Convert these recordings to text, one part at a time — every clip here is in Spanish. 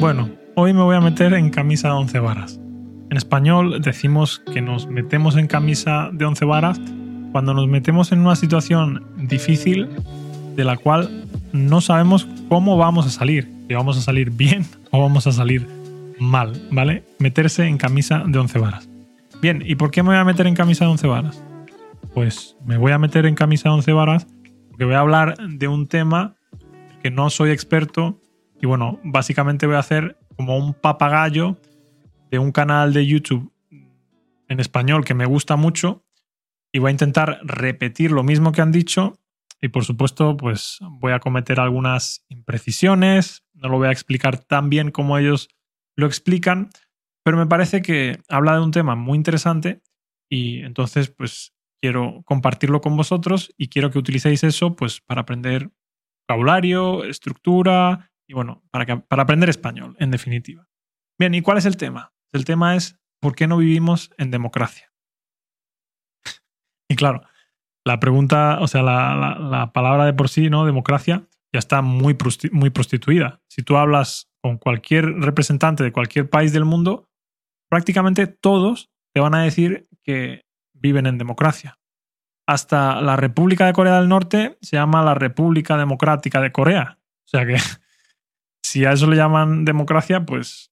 Bueno, hoy me voy a meter en camisa de once varas. En español decimos que nos metemos en camisa de once varas cuando nos metemos en una situación difícil de la cual no sabemos cómo vamos a salir, si vamos a salir bien o vamos a salir mal, ¿vale? Meterse en camisa de once varas. Bien, ¿y por qué me voy a meter en camisa de once varas? Pues me voy a meter en camisa de once varas porque voy a hablar de un tema que no soy experto y bueno, básicamente voy a hacer como un papagayo de un canal de YouTube en español que me gusta mucho y voy a intentar repetir lo mismo que han dicho. Y por supuesto pues voy a cometer algunas imprecisiones, no lo voy a explicar tan bien como ellos lo explican, pero me parece que habla de un tema muy interesante y entonces pues quiero compartirlo con vosotros y quiero que utilicéis eso pues para aprender vocabulario, estructura, y bueno, para, para aprender español, en definitiva. Bien, ¿y cuál es el tema? El tema es ¿por qué no vivimos en democracia? y claro, la pregunta, o sea, la, palabra de por sí, ¿no? Democracia, ya está muy, muy prostituida. Si tú hablas con cualquier representante de cualquier país del mundo, prácticamente todos te van a decir que viven en democracia. Hasta la República de Corea del Norte se llama la República Democrática de Corea. O sea que si a eso le llaman democracia, pues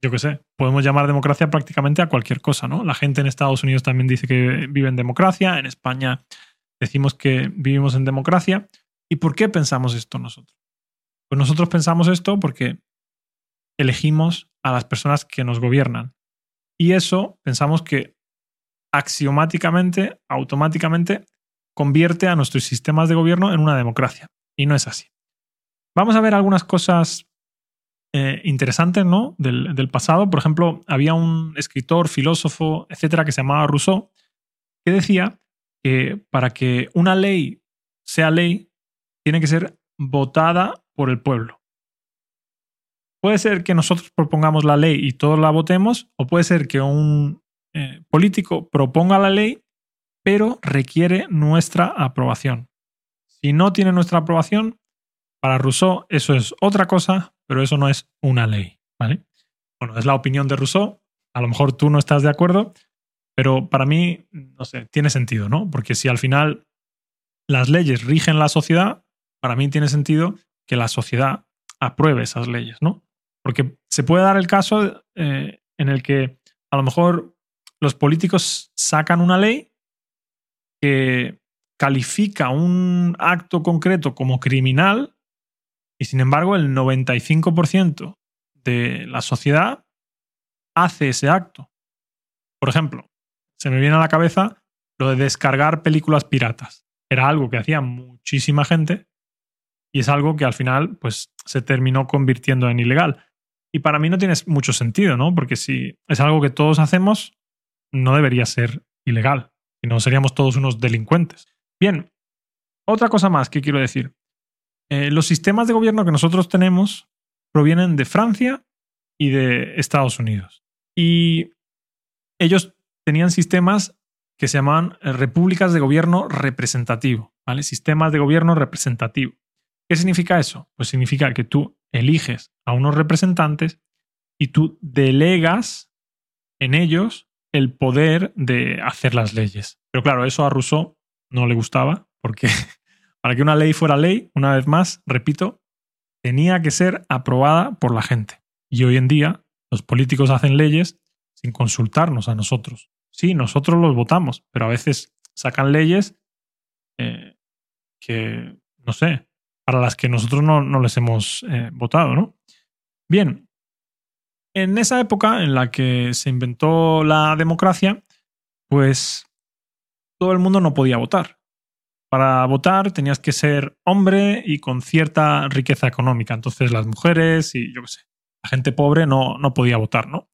yo qué sé, podemos llamar democracia prácticamente a cualquier cosa, ¿no? La gente en Estados Unidos también dice que vive en democracia, en España decimos que vivimos en democracia. ¿Y por qué pensamos esto nosotros? Pues nosotros pensamos esto porque elegimos a las personas que nos gobiernan. Y eso pensamos que axiomáticamente, automáticamente, convierte a nuestros sistemas de gobierno en una democracia. Y no es así. Vamos a ver algunas cosas eh, interesantes ¿no? Del, pasado. Por ejemplo, había un escritor, filósofo, etcétera, que se llamaba Rousseau, que decía que para que una ley sea ley, tiene que ser votada por el pueblo. Puede ser que nosotros propongamos la ley y todos la votemos, o puede ser que un eh, político proponga la ley, pero requiere nuestra aprobación. Si no tiene nuestra aprobación, para Rousseau eso es otra cosa, pero eso no es una ley, ¿vale? Bueno, es la opinión de Rousseau. A lo mejor tú no estás de acuerdo, pero para mí, no sé, tiene sentido, ¿no? Porque si al final las leyes rigen la sociedad, para mí tiene sentido que la sociedad apruebe esas leyes, ¿no? Porque se puede dar el caso eh, en el que a lo mejor los políticos sacan una ley que califica un acto concreto como criminal y sin embargo, el 95% de la sociedad hace ese acto. Por ejemplo, se me viene a la cabeza lo de descargar películas piratas. Era algo que hacía muchísima gente y es algo que al final pues, se terminó convirtiendo en ilegal. Y para mí no tiene mucho sentido, ¿no? Porque si es algo que todos hacemos, no debería ser ilegal. Si no, seríamos todos unos delincuentes. Bien, otra cosa más que quiero decir. Eh, los sistemas de gobierno que nosotros tenemos provienen de Francia y de Estados Unidos. Y ellos tenían sistemas que se llamaban eh, repúblicas de gobierno representativo, ¿vale? Sistemas de gobierno representativo. ¿Qué significa eso? Pues significa que tú eliges a unos representantes y tú delegas en ellos el poder de hacer las leyes. Pero claro, eso a Rousseau no le gustaba porque para que una ley fuera ley, una vez más, repito, tenía que ser aprobada por la gente. Y hoy en día los políticos hacen leyes sin consultarnos a nosotros. Sí, nosotros los votamos, pero a veces sacan leyes eh, que, no sé, para las que nosotros no, les hemos eh, votado, ¿no? Bien, en esa época en la que se inventó la democracia, pues todo el mundo no podía votar. Para votar tenías que ser hombre y con cierta riqueza económica. Entonces las mujeres y yo qué sé, la gente pobre no, no podía votar, ¿no?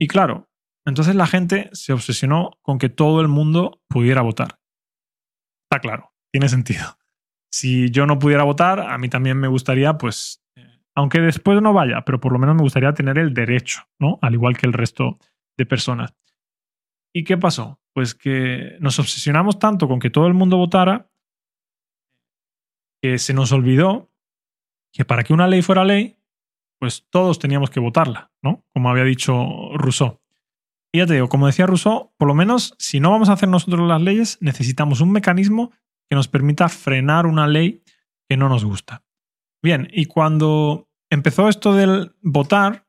Y claro, entonces la gente se obsesionó con que todo el mundo pudiera votar. Está claro, tiene sentido. Si yo no pudiera votar, a mí también me gustaría, pues, eh, aunque después no vaya, pero por lo menos me gustaría tener el derecho, ¿no? Al igual que el resto de personas. ¿Y qué pasó? Pues que nos obsesionamos tanto con que todo el mundo votara que se nos olvidó que para que una ley fuera ley, pues todos teníamos que votarla, ¿no? Como había dicho Rousseau. Y ya como decía Rousseau, por lo menos si no vamos a hacer nosotros las leyes, necesitamos un mecanismo que nos permita frenar una ley que no nos gusta. Bien, y cuando empezó esto del votar,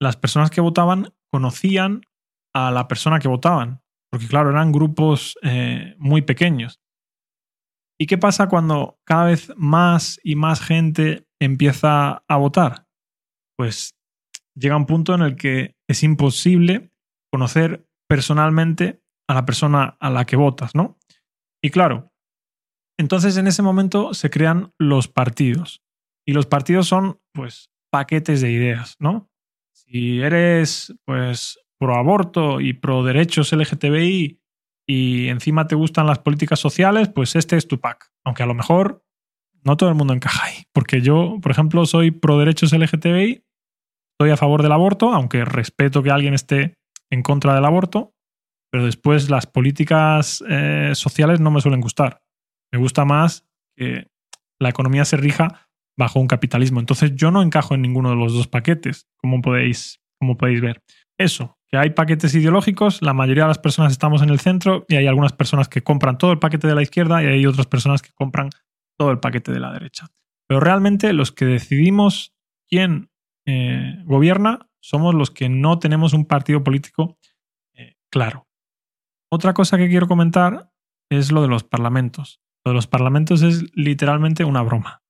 las personas que votaban conocían a la persona que votaban, porque claro, eran grupos eh, muy pequeños. ¿Y qué pasa cuando cada vez más y más gente empieza a votar? Pues llega un punto en el que es imposible conocer personalmente a la persona a la que votas, ¿no? Y claro, entonces en ese momento se crean los partidos. Y los partidos son, pues, paquetes de ideas, ¿no? Si eres, pues, pro aborto y pro derechos LGTBI y encima te gustan las políticas sociales, pues este es tu pack. Aunque a lo mejor no todo el mundo encaja ahí. Porque yo, por ejemplo, soy pro derechos LGTBI, estoy a favor del aborto, aunque respeto que alguien esté en contra del aborto, pero después las políticas eh, sociales no me suelen gustar. Me gusta más que la economía se rija bajo un capitalismo. Entonces yo no encajo en ninguno de los dos paquetes, como podéis, como podéis ver. Eso, que hay paquetes ideológicos, la mayoría de las personas estamos en el centro y hay algunas personas que compran todo el paquete de la izquierda y hay otras personas que compran todo el paquete de la derecha. Pero realmente los que decidimos quién eh, gobierna somos los que no tenemos un partido político eh, claro. Otra cosa que quiero comentar es lo de los parlamentos. Lo de los parlamentos es literalmente una broma.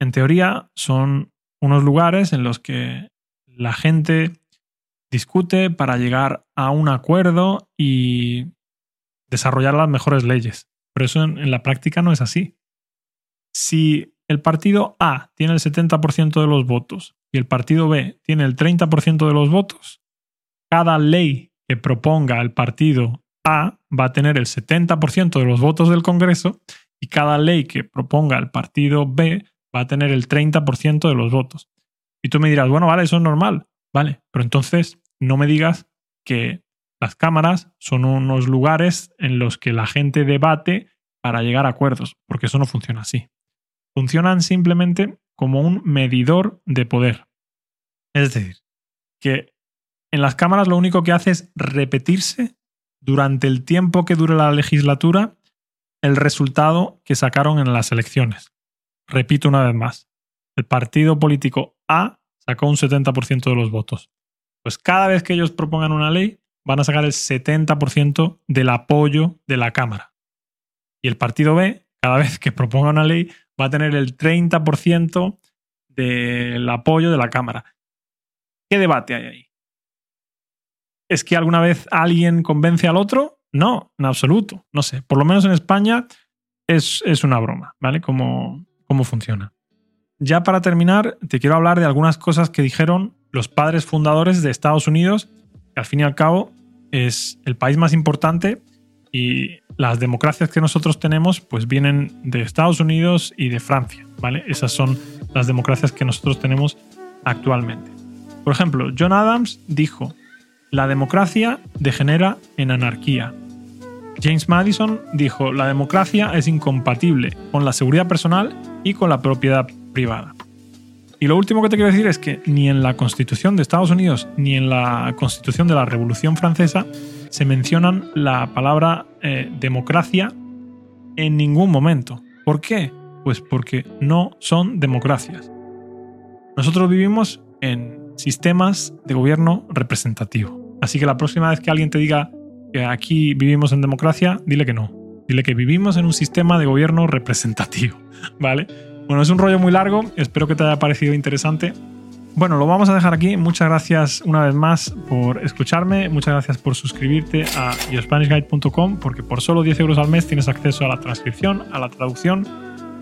En teoría son unos lugares en los que la gente discute para llegar a un acuerdo y desarrollar las mejores leyes. Pero eso en, la práctica no es así. Si el partido A tiene el 70% de los votos y el partido B tiene el 30% de los votos, cada ley que proponga el partido a va a tener el 70% de los votos del Congreso y cada ley que proponga el partido B va a tener el 30% de los votos. Y tú me dirás, bueno, vale, eso es normal. Vale, pero entonces no me digas que las cámaras son unos lugares en los que la gente debate para llegar a acuerdos, porque eso no funciona así. Funcionan simplemente como un medidor de poder. Es decir, que en las cámaras lo único que hace es repetirse durante el tiempo que dure la legislatura el resultado que sacaron en las elecciones. Repito una vez más, el partido político A sacó un 70% de los votos. Pues cada vez que ellos propongan una ley, van a sacar el 70% del apoyo de la Cámara. Y el partido B, cada vez que proponga una ley, va a tener el 30% del apoyo de la Cámara. ¿Qué debate hay ahí? ¿Es que alguna vez alguien convence al otro? No, en absoluto. No sé. Por lo menos en España es, una broma, ¿vale? Cómo, cómo funciona. Ya para terminar, te quiero hablar de algunas cosas que dijeron los padres fundadores de Estados Unidos, que al fin y al cabo es el país más importante y las democracias que nosotros tenemos pues vienen de Estados Unidos y de Francia, ¿vale? Esas son las democracias que nosotros tenemos actualmente. Por ejemplo, John Adams dijo, la democracia degenera en anarquía. James Madison dijo, la democracia es incompatible con la seguridad personal y con la propiedad privada. Y lo último que te quiero decir es que ni en la Constitución de Estados Unidos ni en la Constitución de la Revolución Francesa se mencionan la palabra eh, democracia en ningún momento. ¿Por qué? Pues porque no son democracias. Nosotros vivimos en sistemas de gobierno representativo. Así que la próxima vez que alguien te diga que aquí vivimos en democracia, dile que no. Dile que vivimos en un sistema de gobierno representativo, ¿vale? Bueno, es un rollo muy largo, espero que te haya parecido interesante. Bueno, lo vamos a dejar aquí. Muchas gracias una vez más por escucharme. Muchas gracias por suscribirte a yospanishguide.com porque por solo 10 euros al mes tienes acceso a la transcripción, a la traducción,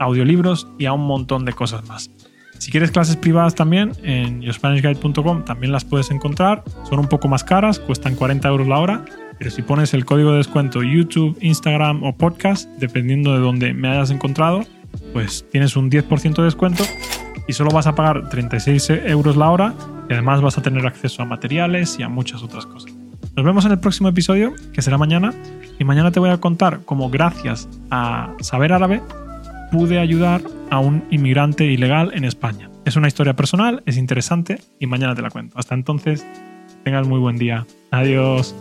a audiolibros y a un montón de cosas más. Si quieres clases privadas también, en yourspanishguide.com también las puedes encontrar. Son un poco más caras, cuestan 40 euros la hora, pero si pones el código de descuento YouTube, Instagram o podcast, dependiendo de donde me hayas encontrado, pues tienes un 10% de descuento y solo vas a pagar 36 euros la hora y además vas a tener acceso a materiales y a muchas otras cosas. Nos vemos en el próximo episodio, que será mañana, y mañana te voy a contar cómo gracias a saber árabe pude ayudar a un inmigrante ilegal en España. Es una historia personal, es interesante y mañana te la cuento. Hasta entonces, tengas muy buen día. Adiós.